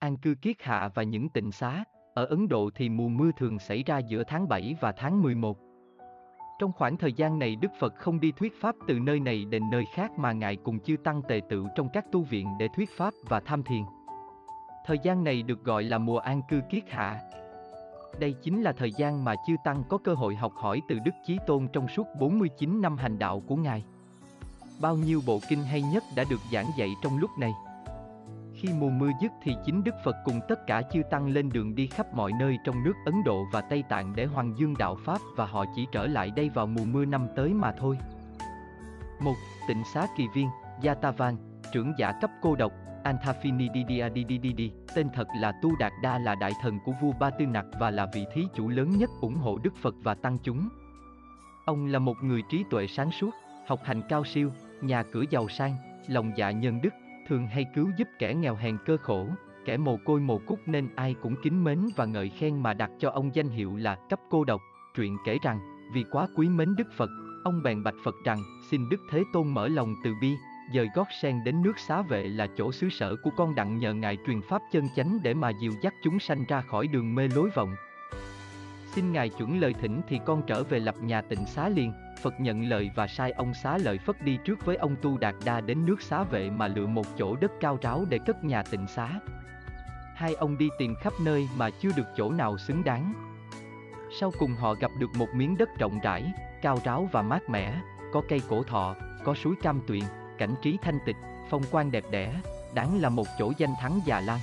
an cư kiết hạ và những tịnh xá. Ở Ấn Độ thì mùa mưa thường xảy ra giữa tháng 7 và tháng 11. Trong khoảng thời gian này Đức Phật không đi thuyết pháp từ nơi này đến nơi khác mà Ngài cùng chư tăng tề tựu trong các tu viện để thuyết pháp và tham thiền. Thời gian này được gọi là mùa an cư kiết hạ. Đây chính là thời gian mà chư tăng có cơ hội học hỏi từ Đức Chí Tôn trong suốt 49 năm hành đạo của Ngài. Bao nhiêu bộ kinh hay nhất đã được giảng dạy trong lúc này. Khi mùa mưa dứt thì chính Đức Phật cùng tất cả chư tăng lên đường đi khắp mọi nơi trong nước Ấn Độ và Tây Tạng để hoàng dương đạo Pháp và họ chỉ trở lại đây vào mùa mưa năm tới mà thôi. Một Tịnh xá kỳ viên, Yatavan, trưởng giả cấp cô độc, Anthaphinidididididi, tên thật là Tu Đạt Đa là đại thần của vua Ba Tư Nặc và là vị thí chủ lớn nhất ủng hộ Đức Phật và tăng chúng. Ông là một người trí tuệ sáng suốt, học hành cao siêu, nhà cửa giàu sang, lòng dạ nhân đức, thường hay cứu giúp kẻ nghèo hèn cơ khổ, kẻ mồ côi mồ cúc nên ai cũng kính mến và ngợi khen mà đặt cho ông danh hiệu là cấp cô độc. Truyện kể rằng, vì quá quý mến Đức Phật, ông bèn bạch Phật rằng, xin Đức Thế Tôn mở lòng từ bi, dời gót sen đến nước xá vệ là chỗ xứ sở của con đặng nhờ Ngài truyền pháp chân chánh để mà dìu dắt chúng sanh ra khỏi đường mê lối vọng. Xin Ngài chuẩn lời thỉnh thì con trở về lập nhà tịnh xá liền, Phật nhận lời và sai ông xá lợi Phất đi trước với ông Tu Đạt Đa đến nước xá vệ mà lựa một chỗ đất cao ráo để cất nhà tịnh xá. Hai ông đi tìm khắp nơi mà chưa được chỗ nào xứng đáng. Sau cùng họ gặp được một miếng đất rộng rãi, cao ráo và mát mẻ, có cây cổ thọ, có suối cam tuyền, cảnh trí thanh tịch, phong quan đẹp đẽ, đáng là một chỗ danh thắng già lan.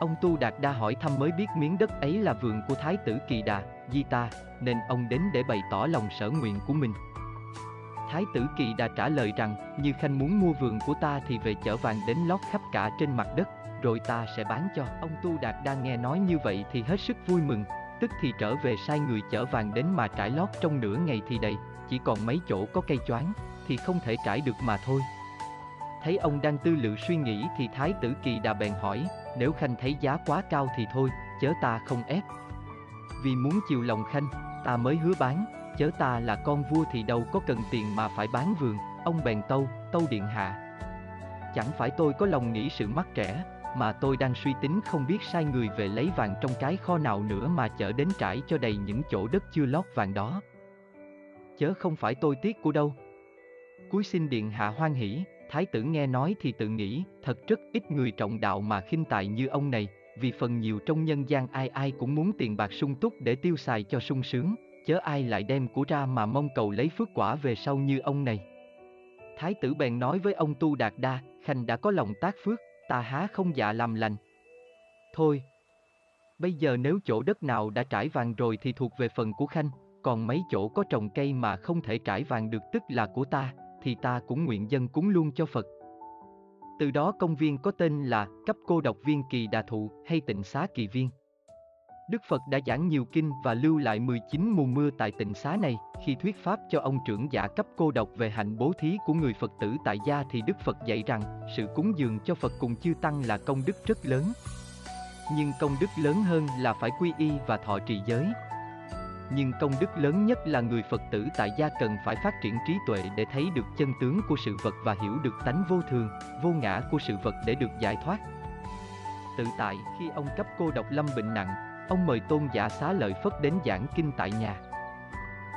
Ông Tu Đạt Đa hỏi thăm mới biết miếng đất ấy là vườn của Thái tử Kỳ Đà, Di Ta, nên ông đến để bày tỏ lòng sở nguyện của mình. Thái tử Kỳ Đà trả lời rằng, như Khanh muốn mua vườn của ta thì về chở vàng đến lót khắp cả trên mặt đất, rồi ta sẽ bán cho. Ông Tu Đạt Đa nghe nói như vậy thì hết sức vui mừng, tức thì trở về sai người chở vàng đến mà trải lót trong nửa ngày thì đầy, chỉ còn mấy chỗ có cây choáng, thì không thể trải được mà thôi. Thấy ông đang tư lự suy nghĩ thì Thái tử Kỳ Đà bèn hỏi, nếu Khanh thấy giá quá cao thì thôi, chớ ta không ép. Vì muốn chiều lòng Khanh, ta mới hứa bán, chớ ta là con vua thì đâu có cần tiền mà phải bán vườn, ông bèn tâu, tâu điện hạ. Chẳng phải tôi có lòng nghĩ sự mắc trẻ, mà tôi đang suy tính không biết sai người về lấy vàng trong cái kho nào nữa mà chở đến trải cho đầy những chỗ đất chưa lót vàng đó. Chớ không phải tôi tiếc của đâu. Cuối xin điện hạ hoan hỷ, thái tử nghe nói thì tự nghĩ, thật rất ít người trọng đạo mà khinh tài như ông này, vì phần nhiều trong nhân gian ai ai cũng muốn tiền bạc sung túc để tiêu xài cho sung sướng, chớ ai lại đem của ra mà mong cầu lấy phước quả về sau như ông này. Thái tử bèn nói với ông Tu Đạt Đa, Khanh đã có lòng tác phước, ta há không dạ làm lành. Thôi, bây giờ nếu chỗ đất nào đã trải vàng rồi thì thuộc về phần của Khanh, còn mấy chỗ có trồng cây mà không thể trải vàng được tức là của ta, thì ta cũng nguyện dân cúng luôn cho Phật. Từ đó công viên có tên là cấp cô độc viên kỳ đà thụ hay tịnh xá kỳ viên. Đức Phật đã giảng nhiều kinh và lưu lại 19 mùa mưa tại tịnh xá này, khi thuyết pháp cho ông trưởng giả cấp cô độc về hạnh bố thí của người Phật tử tại gia thì Đức Phật dạy rằng, sự cúng dường cho Phật cùng chư tăng là công đức rất lớn. Nhưng công đức lớn hơn là phải quy y và thọ trì giới, nhưng công đức lớn nhất là người Phật tử tại gia cần phải phát triển trí tuệ để thấy được chân tướng của sự vật và hiểu được tánh vô thường, vô ngã của sự vật để được giải thoát. Tự tại, khi ông cấp cô độc lâm bệnh nặng, ông mời tôn giả xá lợi Phất đến giảng kinh tại nhà.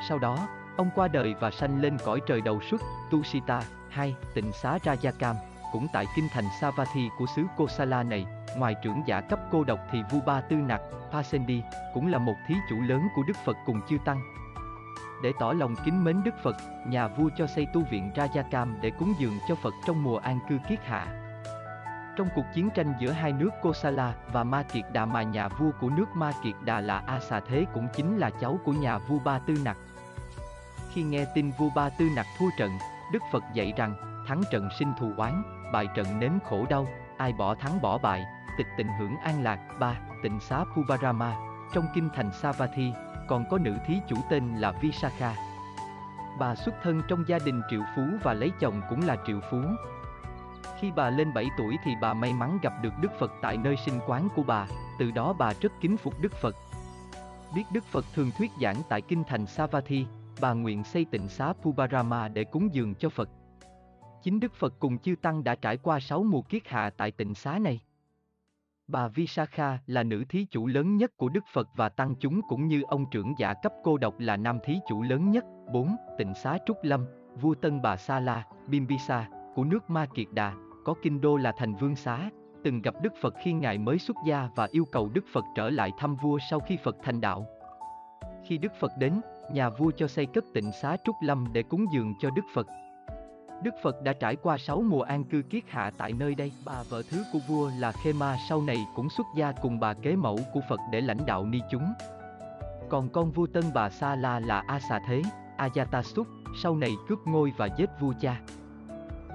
Sau đó, ông qua đời và sanh lên cõi trời đầu xuất, Tusita, hai, tịnh xá Rajakam, cũng tại kinh thành Savatthi của xứ Kosala này, Ngoài trưởng giả cấp cô độc thì vua Ba Tư Nặc, Pasendi, cũng là một thí chủ lớn của Đức Phật cùng chư Tăng. Để tỏ lòng kính mến Đức Phật, nhà vua cho xây tu viện Rajakam để cúng dường cho Phật trong mùa an cư kiết hạ. Trong cuộc chiến tranh giữa hai nước Kosala và Ma Kiệt Đà mà nhà vua của nước Ma Kiệt Đà là A Xà Thế cũng chính là cháu của nhà vua Ba Tư Nặc. Khi nghe tin vua Ba Tư Nặc thua trận, Đức Phật dạy rằng, thắng trận sinh thù oán, bại trận nếm khổ đau, ai bỏ thắng bỏ bại, tịch tịnh hưởng an lạc. ba Tịnh xá Puvarama, trong kinh thành Savatthi, còn có nữ thí chủ tên là Visakha. Bà xuất thân trong gia đình triệu phú và lấy chồng cũng là triệu phú. Khi bà lên 7 tuổi thì bà may mắn gặp được Đức Phật tại nơi sinh quán của bà, từ đó bà rất kính phục Đức Phật. Biết Đức Phật thường thuyết giảng tại kinh thành Savatthi, bà nguyện xây tịnh xá Pubarama để cúng dường cho Phật. Chính Đức Phật cùng chư Tăng đã trải qua sáu mùa kiết hạ tại tịnh xá này. Bà Visakha là nữ thí chủ lớn nhất của Đức Phật và tăng chúng cũng như ông trưởng giả cấp cô độc là nam thí chủ lớn nhất. 4. Tịnh xá Trúc Lâm, vua Tân Bà Sa La, Bimbisa, của nước Ma Kiệt Đà, có kinh đô là thành vương xá, từng gặp Đức Phật khi Ngài mới xuất gia và yêu cầu Đức Phật trở lại thăm vua sau khi Phật thành đạo. Khi Đức Phật đến, nhà vua cho xây cất tịnh xá Trúc Lâm để cúng dường cho Đức Phật. Đức Phật đã trải qua 6 mùa an cư kiết hạ tại nơi đây. Bà vợ thứ của vua là Khema sau này cũng xuất gia cùng bà kế mẫu của Phật để lãnh đạo ni chúng. Còn con vua tân bà Sa La là A Xà Thế, Ajatasuk, sau này cướp ngôi và giết vua cha.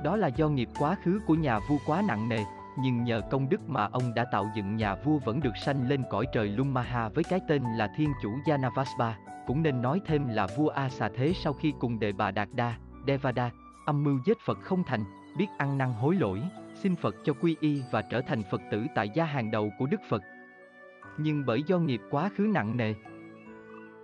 Đó là do nghiệp quá khứ của nhà vua quá nặng nề, nhưng nhờ công đức mà ông đã tạo dựng nhà vua vẫn được sanh lên cõi trời Lumaha với cái tên là Thiên Chủ Yanavasva, cũng nên nói thêm là vua A Xà Thế sau khi cùng đệ bà Đạt Đa, Devada, âm mưu giết Phật không thành, biết ăn năn hối lỗi, xin Phật cho quy y và trở thành Phật tử tại gia hàng đầu của Đức Phật. Nhưng bởi do nghiệp quá khứ nặng nề,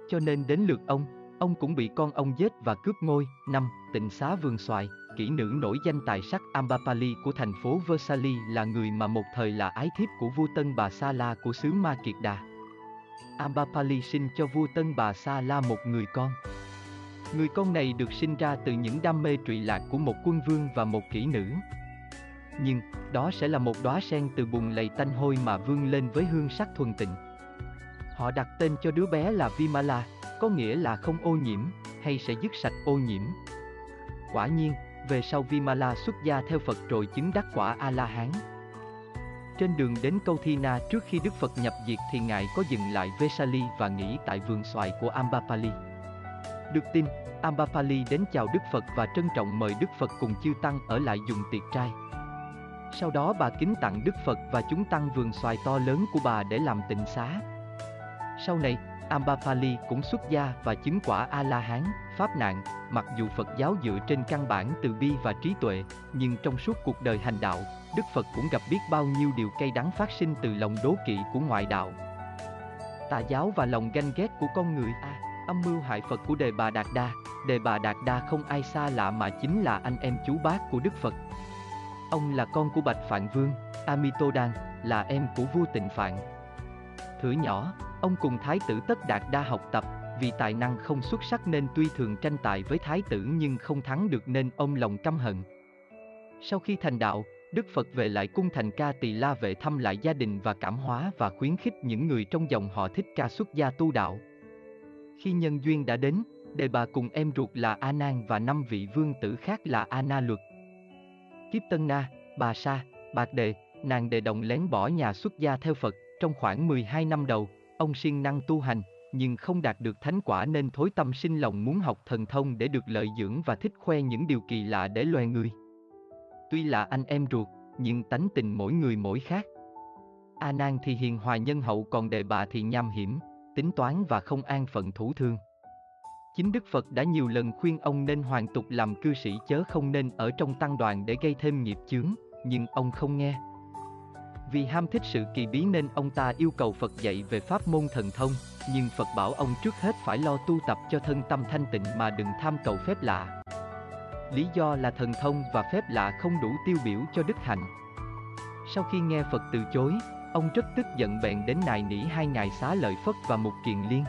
cho nên đến lượt ông, ông cũng bị con ông giết và cướp ngôi. năm Tịnh xá vườn xoài, kỹ nữ nổi danh tài sắc Ambapali của thành phố Versailles là người mà một thời là ái thiếp của vua Tân Bà Sa La của xứ Ma Kiệt Đà. Ambapali sinh cho vua Tân Bà Sa La một người con. Người con này được sinh ra từ những đam mê trụy lạc của một quân vương và một kỹ nữ. Nhưng, đó sẽ là một đóa sen từ bùn lầy tanh hôi mà vương lên với hương sắc thuần tịnh. Họ đặt tên cho đứa bé là Vimala, có nghĩa là không ô nhiễm, hay sẽ dứt sạch ô nhiễm. Quả nhiên, về sau Vimala xuất gia theo Phật rồi chứng đắc quả A-la-hán. Trên đường đến câu Thi Na trước khi Đức Phật nhập diệt thì Ngài có dừng lại Vesali và nghỉ tại vườn xoài của Ambapali. Được tin, Ambapali đến chào Đức Phật và trân trọng mời Đức Phật cùng chư Tăng ở lại dùng tiệc trai. Sau đó bà kính tặng Đức Phật và chúng tăng vườn xoài to lớn của bà để làm tịnh xá. Sau này, Ambapali cũng xuất gia và chứng quả A-la-hán, pháp nạn, mặc dù Phật giáo dựa trên căn bản từ bi và trí tuệ, nhưng trong suốt cuộc đời hành đạo, Đức Phật cũng gặp biết bao nhiêu điều cay đắng phát sinh từ lòng đố kỵ của ngoại đạo. Tà giáo và lòng ganh ghét của con người A, âm mưu hại Phật của Đề Bà Đạt Đa, Đề Bà Đạt Đa không ai xa lạ mà chính là anh em chú bác của Đức Phật. Ông là con của Bạch Phạn Vương, Amitodan, là em của vua Tịnh Phạn. Thử nhỏ, ông cùng Thái tử Tất Đạt Đa học tập, vì tài năng không xuất sắc nên tuy thường tranh tài với Thái tử nhưng không thắng được nên ông lòng căm hận. Sau khi thành đạo, Đức Phật về lại cung thành ca tỳ la vệ thăm lại gia đình và cảm hóa và khuyến khích những người trong dòng họ thích ca xuất gia tu đạo. Khi nhân duyên đã đến, đề bà cùng em ruột là A Nan và năm vị vương tử khác là A Na Luật. Kiếp Tân Na, Bà Sa, Bạc Đề, nàng đề đồng lén bỏ nhà xuất gia theo Phật, trong khoảng 12 năm đầu, ông siêng năng tu hành, nhưng không đạt được thánh quả nên thối tâm sinh lòng muốn học thần thông để được lợi dưỡng và thích khoe những điều kỳ lạ để loài người. Tuy là anh em ruột, nhưng tánh tình mỗi người mỗi khác. A Nan thì hiền hòa nhân hậu còn đệ bà thì nham hiểm, tính toán và không an phận thủ thương. Chính Đức Phật đã nhiều lần khuyên ông nên hoàn tục làm cư sĩ chớ không nên ở trong tăng đoàn để gây thêm nghiệp chướng, nhưng ông không nghe. Vì ham thích sự kỳ bí nên ông ta yêu cầu Phật dạy về pháp môn thần thông, nhưng Phật bảo ông trước hết phải lo tu tập cho thân tâm thanh tịnh mà đừng tham cầu phép lạ. Lý do là thần thông và phép lạ không đủ tiêu biểu cho đức hạnh. Sau khi nghe Phật từ chối, ông rất tức giận bèn đến nài nỉ hai ngài xá lợi Phất và một kiền liên.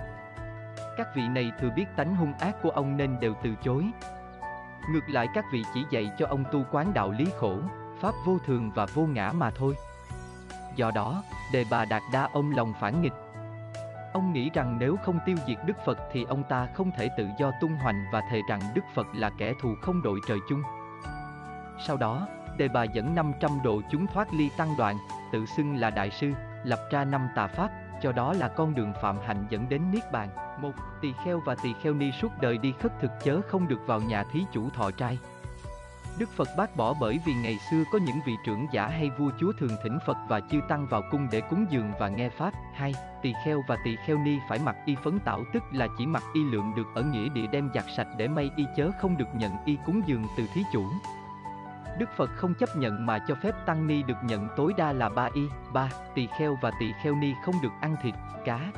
Các vị này thừa biết tánh hung ác của ông nên đều từ chối. Ngược lại các vị chỉ dạy cho ông tu quán đạo lý khổ, pháp vô thường và vô ngã mà thôi. Do đó, đề bà Đạt Đa ông lòng phản nghịch. Ông nghĩ rằng nếu không tiêu diệt Đức Phật thì ông ta không thể tự do tung hoành và thề rằng Đức Phật là kẻ thù không đội trời chung. Sau đó, Đề bà dẫn 500 độ chúng thoát ly tăng đoạn, tự xưng là đại sư, lập ra năm tà pháp, cho đó là con đường phạm hạnh dẫn đến niết bàn. Một, tỳ kheo và tỳ kheo ni suốt đời đi khất thực chớ không được vào nhà thí chủ thọ trai. Đức Phật bác bỏ bởi vì ngày xưa có những vị trưởng giả hay vua chúa thường thỉnh Phật và chư tăng vào cung để cúng dường và nghe pháp. Hai, tỳ kheo và tỳ kheo ni phải mặc y phấn tảo tức là chỉ mặc y lượng được ở nghĩa địa đem giặt sạch để may y chớ không được nhận y cúng dường từ thí chủ. Đức Phật không chấp nhận mà cho phép tăng ni được nhận tối đa là ba y, ba, tỳ kheo và tỳ kheo ni không được ăn thịt, cá.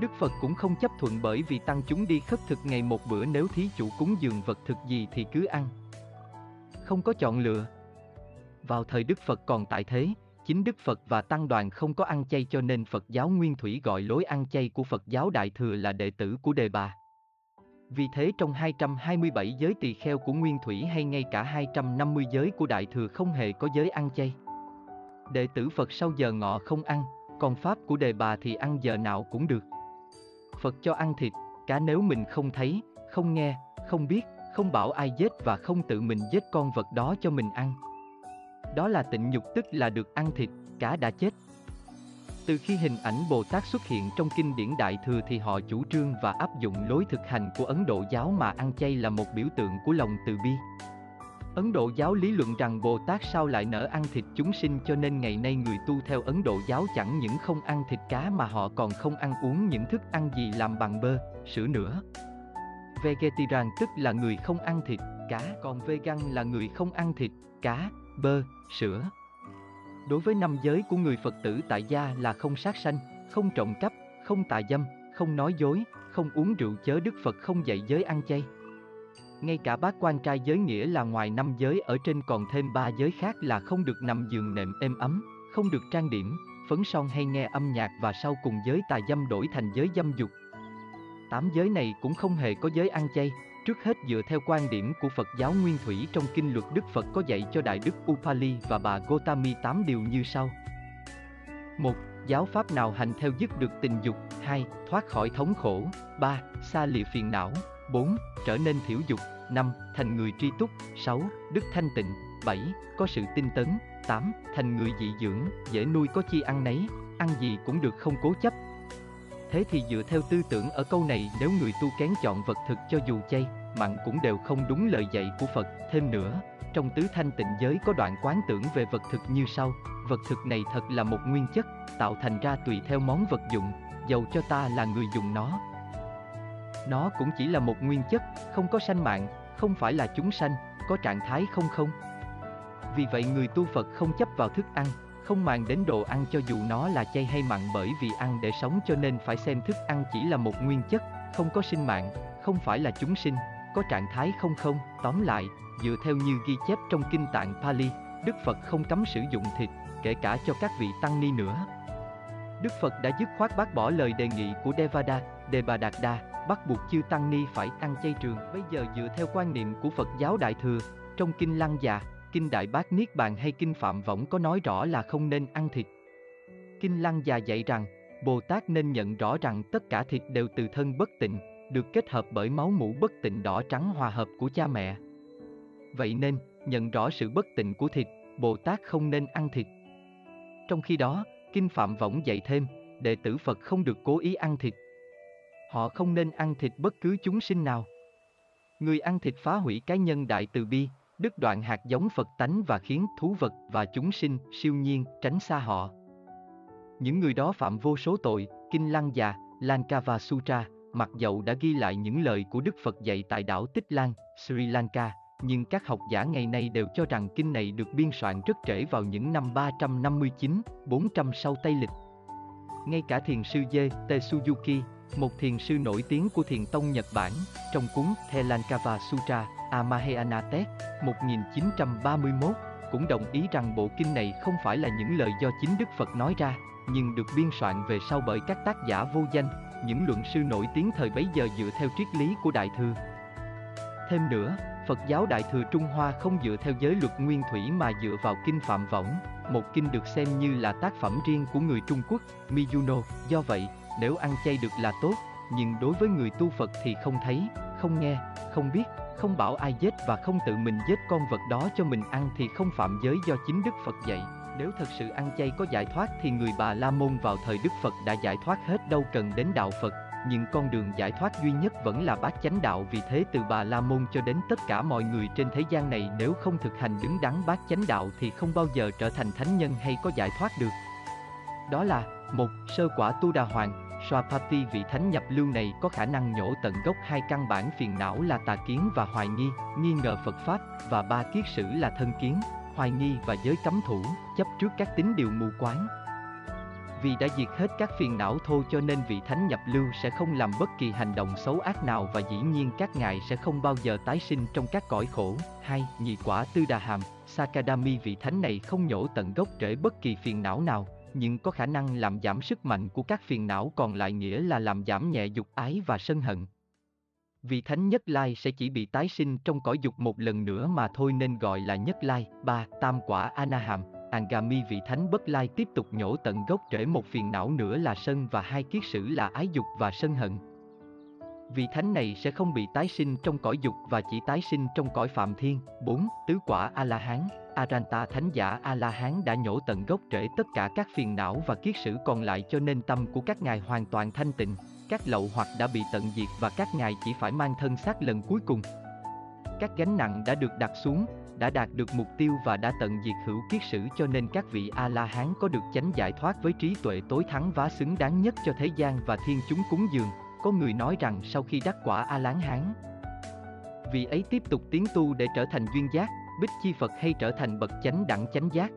Đức Phật cũng không chấp thuận bởi vì tăng chúng đi khất thực ngày một bữa nếu thí chủ cúng dường vật thực gì thì cứ ăn. Không có chọn lựa. Vào thời Đức Phật còn tại thế, Chính Đức Phật và Tăng đoàn không có ăn chay cho nên Phật giáo Nguyên Thủy gọi lối ăn chay của Phật giáo Đại Thừa là đệ tử của Đề Bà. Vì thế trong 227 giới tỳ kheo của Nguyên Thủy hay ngay cả 250 giới của Đại Thừa không hề có giới ăn chay. Đệ tử Phật sau giờ ngọ không ăn, còn Pháp của Đề Bà thì ăn giờ nào cũng được. Phật cho ăn thịt, cả nếu mình không thấy, không nghe, không biết, không bảo ai giết và không tự mình giết con vật đó cho mình ăn. Đó là tịnh nhục tức là được ăn thịt, cá đã chết. Từ khi hình ảnh Bồ Tát xuất hiện trong kinh điển Đại Thừa thì họ chủ trương và áp dụng lối thực hành của Ấn Độ giáo mà ăn chay là một biểu tượng của lòng từ bi. Ấn Độ giáo lý luận rằng Bồ Tát sao lại nỡ ăn thịt chúng sinh cho nên ngày nay người tu theo Ấn Độ giáo chẳng những không ăn thịt cá mà họ còn không ăn uống những thức ăn gì làm bằng bơ, sữa nữa. Vegetarian tức là người không ăn thịt, cá, còn vegan là người không ăn thịt, cá, bơ, sữa. Đối với năm giới của người Phật tử tại gia là không sát sanh, không trộm cắp, không tà dâm, không nói dối, không uống rượu chớ Đức Phật không dạy giới ăn chay. Ngay cả bác quan trai giới nghĩa là ngoài năm giới ở trên còn thêm ba giới khác là không được nằm giường nệm êm ấm, không được trang điểm, phấn son hay nghe âm nhạc và sau cùng giới tà dâm đổi thành giới dâm dục. Tám giới này cũng không hề có giới ăn chay, Trước hết dựa theo quan điểm của Phật giáo Nguyên Thủy trong kinh luật Đức Phật có dạy cho Đại Đức Upali và bà Gotami 8 điều như sau. 1. Giáo pháp nào hành theo dứt được tình dục 2. Thoát khỏi thống khổ 3. Xa lìa phiền não 4. Trở nên thiểu dục 5. Thành người tri túc 6. Đức thanh tịnh 7. Có sự tinh tấn 8. Thành người dị dưỡng, dễ nuôi có chi ăn nấy, ăn gì cũng được không cố chấp, Thế thì dựa theo tư tưởng ở câu này nếu người tu kén chọn vật thực cho dù chay, mặn cũng đều không đúng lời dạy của Phật. Thêm nữa, trong tứ thanh tịnh giới có đoạn quán tưởng về vật thực như sau, vật thực này thật là một nguyên chất, tạo thành ra tùy theo món vật dụng, dầu cho ta là người dùng nó. Nó cũng chỉ là một nguyên chất, không có sanh mạng, không phải là chúng sanh, có trạng thái không không. Vì vậy người tu Phật không chấp vào thức ăn, không màng đến đồ ăn cho dù nó là chay hay mặn bởi vì ăn để sống cho nên phải xem thức ăn chỉ là một nguyên chất, không có sinh mạng, không phải là chúng sinh, có trạng thái không không. Tóm lại, dựa theo như ghi chép trong kinh tạng Pali, Đức Phật không cấm sử dụng thịt, kể cả cho các vị tăng ni nữa. Đức Phật đã dứt khoát bác bỏ lời đề nghị của Devada, Devadatta, bắt buộc chư tăng ni phải ăn chay trường. Bây giờ dựa theo quan niệm của Phật giáo Đại thừa, trong kinh Lăng Già, Kinh Đại Bát Niết Bàn hay Kinh Phạm Võng có nói rõ là không nên ăn thịt. Kinh Lăng già dạy rằng, Bồ Tát nên nhận rõ rằng tất cả thịt đều từ thân bất tịnh, được kết hợp bởi máu mũ bất tịnh đỏ trắng hòa hợp của cha mẹ. Vậy nên, nhận rõ sự bất tịnh của thịt, Bồ Tát không nên ăn thịt. Trong khi đó, Kinh Phạm Võng dạy thêm, đệ tử Phật không được cố ý ăn thịt. Họ không nên ăn thịt bất cứ chúng sinh nào. Người ăn thịt phá hủy cái nhân đại từ bi, đứt đoạn hạt giống Phật tánh và khiến thú vật và chúng sinh, siêu nhiên, tránh xa họ. Những người đó phạm vô số tội, Kinh Lăng Già, Lankava Sutra, mặc dầu đã ghi lại những lời của Đức Phật dạy tại đảo Tích Lan, Sri Lanka, nhưng các học giả ngày nay đều cho rằng kinh này được biên soạn rất trễ vào những năm 359, 400 sau Tây Lịch. Ngay cả thiền sư Dê, T. Suzuki, một thiền sư nổi tiếng của thiền tông Nhật Bản, trong cuốn Thelankava Sutra, Amaheanatet, 1931, cũng đồng ý rằng bộ kinh này không phải là những lời do chính Đức Phật nói ra, nhưng được biên soạn về sau bởi các tác giả vô danh, những luận sư nổi tiếng thời bấy giờ dựa theo triết lý của Đại Thừa. Thêm nữa, Phật giáo Đại Thừa Trung Hoa không dựa theo giới luật nguyên thủy mà dựa vào kinh Phạm Võng, một kinh được xem như là tác phẩm riêng của người Trung Quốc, Miyuno. Do vậy, nếu ăn chay được là tốt, nhưng đối với người tu Phật thì không thấy, không nghe, không biết, không bảo ai giết và không tự mình giết con vật đó cho mình ăn thì không phạm giới do chính Đức Phật dạy. Nếu thật sự ăn chay có giải thoát thì người bà La Môn vào thời Đức Phật đã giải thoát hết đâu cần đến đạo Phật, nhưng con đường giải thoát duy nhất vẫn là bát chánh đạo vì thế từ bà La Môn cho đến tất cả mọi người trên thế gian này nếu không thực hành đứng đắn bát chánh đạo thì không bao giờ trở thành thánh nhân hay có giải thoát được. Đó là một Sơ quả Tu Đà Hoàng, Swapati vị thánh nhập lưu này có khả năng nhổ tận gốc hai căn bản phiền não là tà kiến và hoài nghi, nghi ngờ Phật Pháp, và ba kiết sử là thân kiến, hoài nghi và giới cấm thủ, chấp trước các tín điều mù quáng. Vì đã diệt hết các phiền não thô cho nên vị thánh nhập lưu sẽ không làm bất kỳ hành động xấu ác nào và dĩ nhiên các ngài sẽ không bao giờ tái sinh trong các cõi khổ. Hai, nhị quả tư đà hàm, Sakadami vị thánh này không nhổ tận gốc rễ bất kỳ phiền não nào, nhưng có khả năng làm giảm sức mạnh của các phiền não còn lại nghĩa là làm giảm nhẹ dục ái và sân hận. Vị thánh nhất lai sẽ chỉ bị tái sinh trong cõi dục một lần nữa mà thôi nên gọi là nhất lai. Ba, Tam quả Anaham, Angami vị thánh bất lai tiếp tục nhổ tận gốc rễ một phiền não nữa là sân và hai kiết sử là ái dục và sân hận. Vị thánh này sẽ không bị tái sinh trong cõi dục và chỉ tái sinh trong cõi phạm thiên. 4. Tứ quả A-la-hán Aranta thánh giả A-la-hán đã nhổ tận gốc rễ tất cả các phiền não và kiết sử còn lại cho nên tâm của các ngài hoàn toàn thanh tịnh. Các lậu hoặc đã bị tận diệt và các ngài chỉ phải mang thân xác lần cuối cùng. Các gánh nặng đã được đặt xuống, đã đạt được mục tiêu và đã tận diệt hữu kiết sử cho nên các vị A-la-hán có được chánh giải thoát với trí tuệ tối thắng và xứng đáng nhất cho thế gian và thiên chúng cúng dường. Có người nói rằng sau khi đắc quả A-lán hán, vị ấy tiếp tục tiến tu để trở thành duyên giác, bích chi Phật hay trở thành bậc chánh đẳng chánh giác.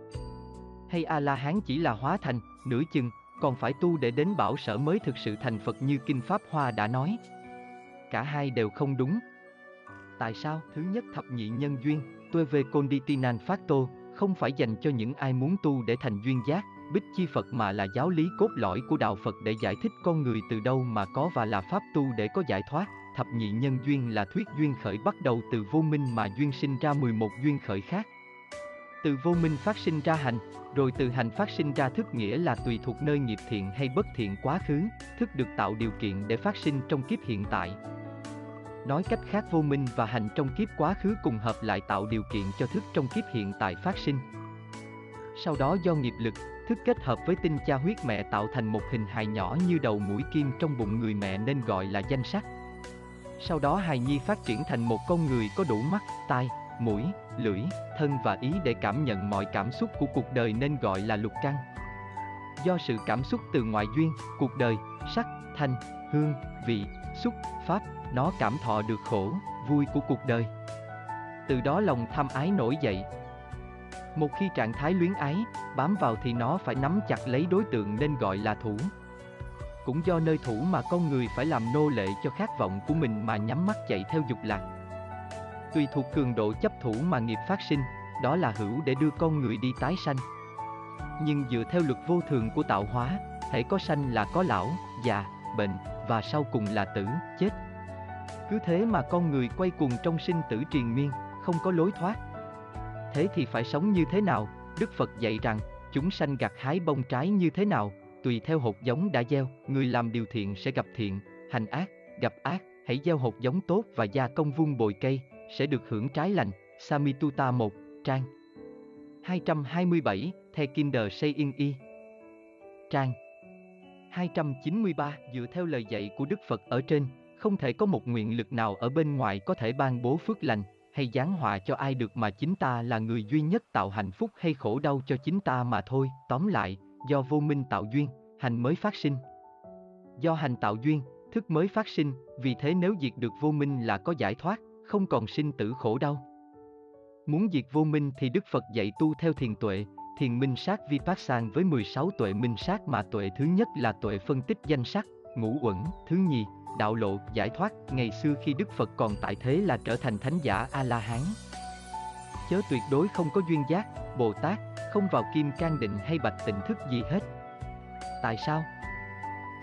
Hay A-la-hán chỉ là hóa thành, nửa chừng, còn phải tu để đến bảo sở mới thực sự thành Phật như Kinh Pháp Hoa đã nói. Cả hai đều không đúng. Tại sao? Thứ nhất thập nhị nhân duyên, tôi về Konditinan tô, không phải dành cho những ai muốn tu để thành duyên giác, Bích Chi Phật mà là giáo lý cốt lõi của đạo Phật để giải thích con người từ đâu mà có và là pháp tu để có giải thoát. Thập nhị nhân duyên là thuyết duyên khởi bắt đầu từ vô minh mà duyên sinh ra 11 duyên khởi khác. Từ vô minh phát sinh ra hành, rồi từ hành phát sinh ra thức nghĩa là tùy thuộc nơi nghiệp thiện hay bất thiện quá khứ, thức được tạo điều kiện để phát sinh trong kiếp hiện tại. Nói cách khác vô minh và hành trong kiếp quá khứ cùng hợp lại tạo điều kiện cho thức trong kiếp hiện tại phát sinh. Sau đó do nghiệp lực, thức kết hợp với tinh cha huyết mẹ tạo thành một hình hài nhỏ như đầu mũi kim trong bụng người mẹ nên gọi là danh sắc. Sau đó hài nhi phát triển thành một con người có đủ mắt, tai, mũi, lưỡi, thân và ý để cảm nhận mọi cảm xúc của cuộc đời nên gọi là lục căn. Do sự cảm xúc từ ngoại duyên, cuộc đời, sắc, thanh, hương, vị, xúc, pháp, nó cảm thọ được khổ, vui của cuộc đời. Từ đó lòng tham ái nổi dậy. Một khi trạng thái luyến ái, bám vào thì nó phải nắm chặt lấy đối tượng nên gọi là thủ. Cũng do nơi thủ mà con người phải làm nô lệ cho khát vọng của mình mà nhắm mắt chạy theo dục lạc. Tùy thuộc cường độ chấp thủ mà nghiệp phát sinh, đó là hữu để đưa con người đi tái sanh. Nhưng dựa theo luật vô thường của tạo hóa, hãy có sanh là có lão, già, bệnh, và sau cùng là tử, chết. Cứ thế mà con người quay cuồng trong sinh tử triền miên, không có lối thoát. Thế thì phải sống như thế nào? Đức Phật dạy rằng, chúng sanh gặt hái bông trái như thế nào, tùy theo hột giống đã gieo, người làm điều thiện sẽ gặp thiện, hành ác, gặp ác, hãy gieo hột giống tốt và gia công vun bồi cây, sẽ được hưởng trái lành. Samituta 1, trang 227, The Kinder Saying Y Trang 293 Dựa theo lời dạy của Đức Phật ở trên, không thể có một nguyện lực nào ở bên ngoài có thể ban bố phước lành, hay giáng họa cho ai được mà chính ta là người duy nhất tạo hạnh phúc hay khổ đau cho chính ta mà thôi. Tóm lại, do vô minh tạo duyên, hành mới phát sinh. Do hành tạo duyên, thức mới phát sinh, vì thế nếu diệt được vô minh là có giải thoát, không còn sinh tử khổ đau. Muốn diệt vô minh thì Đức Phật dạy tu theo thiền tuệ, thiền minh sát vipassana với 16 tuệ minh sát mà tuệ thứ nhất là tuệ phân tích danh sắc, ngũ uẩn, thứ nhì, đạo lộ, giải thoát, ngày xưa khi Đức Phật còn tại thế là trở thành thánh giả A-la-hán. Chớ tuyệt đối không có duyên giác, Bồ Tát, không vào kim can định hay bạch tịnh thức gì hết. Tại sao?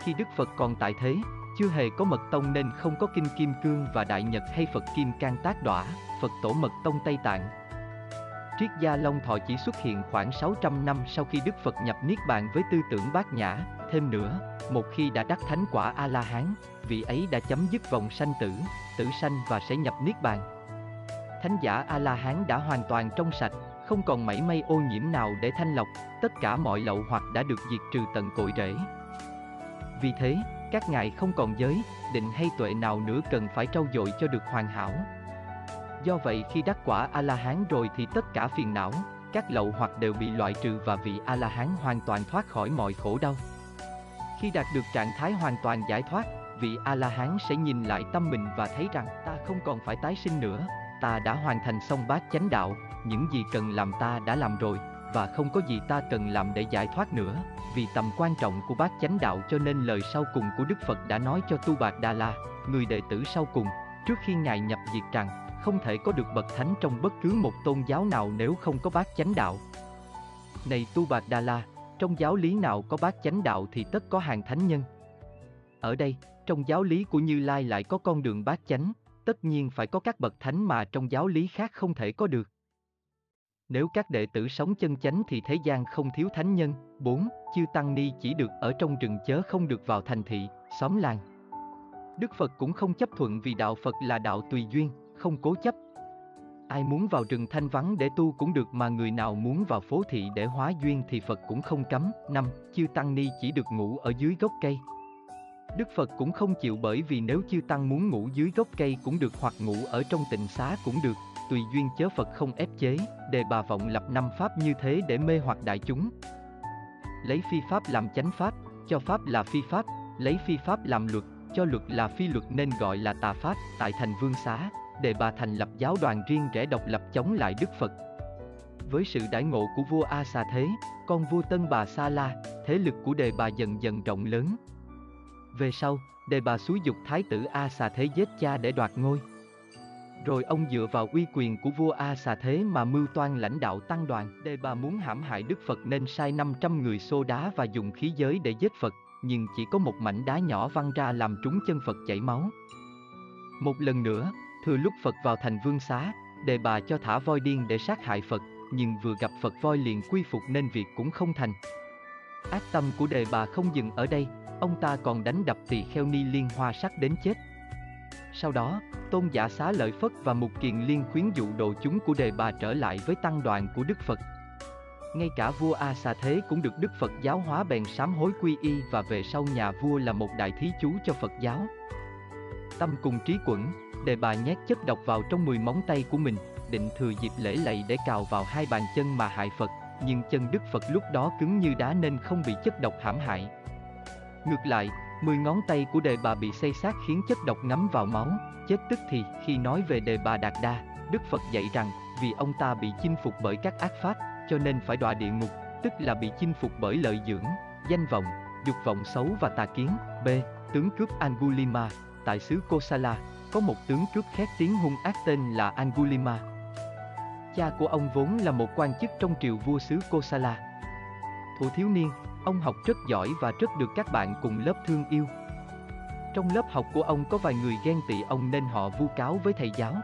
Khi Đức Phật còn tại thế, chưa hề có mật tông nên không có kinh kim cương và đại nhật hay Phật kim can tác đọa, Phật tổ mật tông Tây Tạng. Triết gia Long Thọ chỉ xuất hiện khoảng 600 năm sau khi Đức Phật nhập Niết Bàn với tư tưởng bát nhã, thêm nữa, một khi đã đắc thánh quả A-la-hán, vị ấy đã chấm dứt vòng sanh tử, tử sanh và sẽ nhập Niết Bàn. Thánh giả A-la-hán đã hoàn toàn trong sạch, không còn mảy may ô nhiễm nào để thanh lọc, tất cả mọi lậu hoặc đã được diệt trừ tận cội rễ. Vì thế, các ngài không còn giới, định hay tuệ nào nữa cần phải trau dồi cho được hoàn hảo. Do vậy khi đắc quả A-la-hán rồi thì tất cả phiền não, các lậu hoặc đều bị loại trừ và vị A-la-hán hoàn toàn thoát khỏi mọi khổ đau. Khi đạt được trạng thái hoàn toàn giải thoát, vị A-la-hán sẽ nhìn lại tâm mình và thấy rằng ta không còn phải tái sinh nữa, ta đã hoàn thành xong bát chánh đạo, những gì cần làm ta đã làm rồi, và không có gì ta cần làm để giải thoát nữa, vì tầm quan trọng của bát chánh đạo cho nên lời sau cùng của Đức Phật đã nói cho Tu Bạc Đà La, người đệ tử sau cùng, trước khi Ngài nhập diệt rằng, không thể có được bậc thánh trong bất cứ một tôn giáo nào nếu không có bát chánh đạo. Này Tu Bạc Đà La, trong giáo lý nào có bát chánh đạo thì tất có hàng thánh nhân. Ở đây, trong giáo lý của Như Lai lại có con đường bát chánh, tất nhiên phải có các bậc thánh mà trong giáo lý khác không thể có được. Nếu các đệ tử sống chân chánh thì thế gian không thiếu thánh nhân. 4. Chư Tăng Ni chỉ được ở trong rừng chớ không được vào thành thị, xóm làng. Đức Phật cũng không chấp thuận vì đạo Phật là đạo tùy duyên, không cố chấp. Ai muốn vào rừng thanh vắng để tu cũng được mà người nào muốn vào phố thị để hóa duyên thì Phật cũng không cấm. 5. Chư Tăng Ni chỉ được ngủ ở dưới gốc cây. Đức Phật cũng không chịu bởi vì nếu chư Tăng muốn ngủ dưới gốc cây cũng được hoặc ngủ ở trong tịnh xá cũng được, tùy duyên chớ Phật không ép chế, đề bà vọng lập năm pháp như thế để mê hoặc đại chúng. Lấy phi pháp làm chánh pháp, cho pháp là phi pháp, lấy phi pháp làm luật, cho luật là phi luật nên gọi là tà pháp, tại thành vương xá, đề bà thành lập giáo đoàn riêng rẽ độc lập chống lại Đức Phật. Với sự đãi ngộ của vua A Xà Thế, con vua Tân Bà Sa La, thế lực của đề bà dần dần rộng lớn. Về sau, đề bà xúi dục thái tử A Xà Thế giết cha để đoạt ngôi. Rồi ông dựa vào uy quyền của vua A Xà Thế mà mưu toan lãnh đạo tăng đoàn. Đề bà muốn hãm hại Đức Phật nên sai 500 người xô đá và dùng khí giới để giết Phật, nhưng chỉ có một mảnh đá nhỏ văng ra làm trúng chân Phật chảy máu. Một lần nữa, thừa lúc Phật vào thành vương xá, đề bà cho thả voi điên để sát hại Phật, nhưng vừa gặp Phật voi liền quy phục nên việc cũng không thành. Ác tâm của đề bà không dừng ở đây, ông ta còn đánh đập tỳ kheo ni liên hoa sắc đến chết. Sau đó, tôn giả xá lợi Phất và Mục Kiền Liên khuyến dụ đồ chúng của đề bà trở lại với tăng đoàn của Đức Phật. Ngay cả vua A Xà Thế cũng được Đức Phật giáo hóa bèn sám hối quy y và về sau nhà vua là một đại thí chú cho Phật giáo. Tâm cùng trí quẩn, đề bà nhét chất độc vào trong 10 móng tay của mình, định thừa dịp lễ lạy để cào vào hai bàn chân mà hại Phật, nhưng chân Đức Phật lúc đó cứng như đá nên không bị chất độc hãm hại. Ngược lại, 10 ngón tay của đề bà bị xây sát khiến chất độc ngấm vào máu, chết tức thì khi nói về đề bà Đạt Đa, Đức Phật dạy rằng vì ông ta bị chinh phục bởi các ác pháp, cho nên phải đọa địa ngục, tức là bị chinh phục bởi lợi dưỡng, danh vọng, dục vọng xấu và tà kiến. B. Tướng cướp Angulima, tại xứ Kosala, có một tướng cướp khét tiếng hung ác tên là Angulima. Cha của ông vốn là một quan chức trong triều vua xứ Kosala. Thủ thiếu niên, ông học rất giỏi và rất được các bạn cùng lớp thương yêu. Trong lớp học của ông có vài người ghen tị ông nên họ vu cáo với thầy giáo.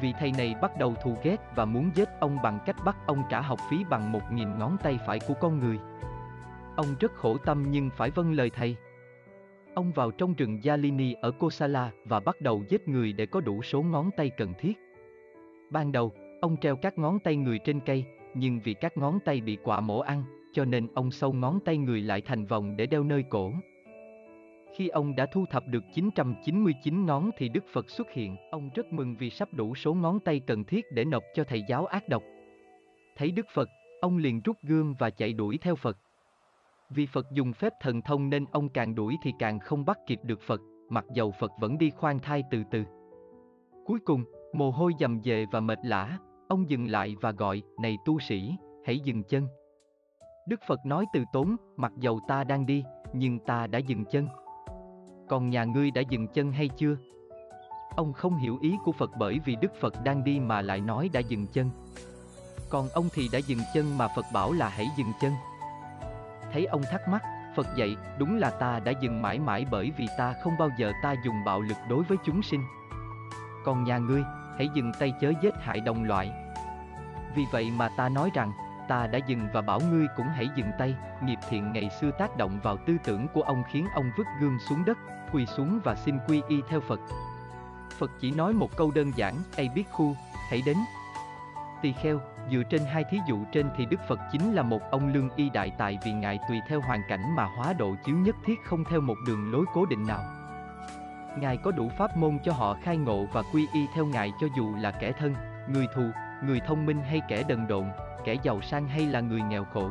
Vị thầy này bắt đầu thù ghét và muốn giết ông bằng cách bắt ông trả học phí bằng một nghìn ngón tay phải của con người. Ông rất khổ tâm nhưng phải vâng lời thầy. Ông vào trong rừng Yalini ở Kosala và bắt đầu giết người để có đủ số ngón tay cần thiết. Ban đầu, ông treo các ngón tay người trên cây, nhưng vì các ngón tay bị quả mổ ăn, cho nên ông sâu ngón tay người lại thành vòng để đeo nơi cổ. Khi ông đã thu thập được 999 ngón thì Đức Phật xuất hiện, ông rất mừng vì sắp đủ số ngón tay cần thiết để nộp cho thầy giáo ác độc. Thấy Đức Phật, ông liền rút gươm và chạy đuổi theo Phật. Vì Phật dùng phép thần thông nên ông càng đuổi thì càng không bắt kịp được Phật, mặc dầu Phật vẫn đi khoan thai từ từ. Cuối cùng, mồ hôi dầm về và mệt lã, ông dừng lại và gọi, này tu sĩ, hãy dừng chân. Đức Phật nói từ tốn, mặc dầu ta đang đi, nhưng ta đã dừng chân. Còn nhà ngươi đã dừng chân hay chưa? Ông không hiểu ý của Phật bởi vì Đức Phật đang đi mà lại nói đã dừng chân. Còn ông thì đã dừng chân mà Phật bảo là hãy dừng chân. Thấy ông thắc mắc, Phật dạy, đúng là ta đã dừng mãi mãi bởi vì ta không bao giờ ta dùng bạo lực đối với chúng sinh. Còn nhà ngươi, hãy dừng tay chớ giết hại đồng loại. Vì vậy mà ta nói rằng, ta đã dừng và bảo ngươi cũng hãy dừng tay, nghiệp thiện ngày xưa tác động vào tư tưởng của ông khiến ông vứt gương xuống đất, quỳ xuống và xin quy y theo Phật. Phật chỉ nói một câu đơn giản, ai biết khu, hãy đến. Tỳ kheo, dựa trên hai thí dụ trên thì Đức Phật chính là một ông lương y đại tài vì Ngài tùy theo hoàn cảnh mà hóa độ chứ nhất thiết không theo một đường lối cố định nào. Ngài có đủ pháp môn cho họ khai ngộ và quy y theo Ngài cho dù là kẻ thân, người thù, người thông minh hay kẻ đần độn, kẻ giàu sang hay là người nghèo khổ.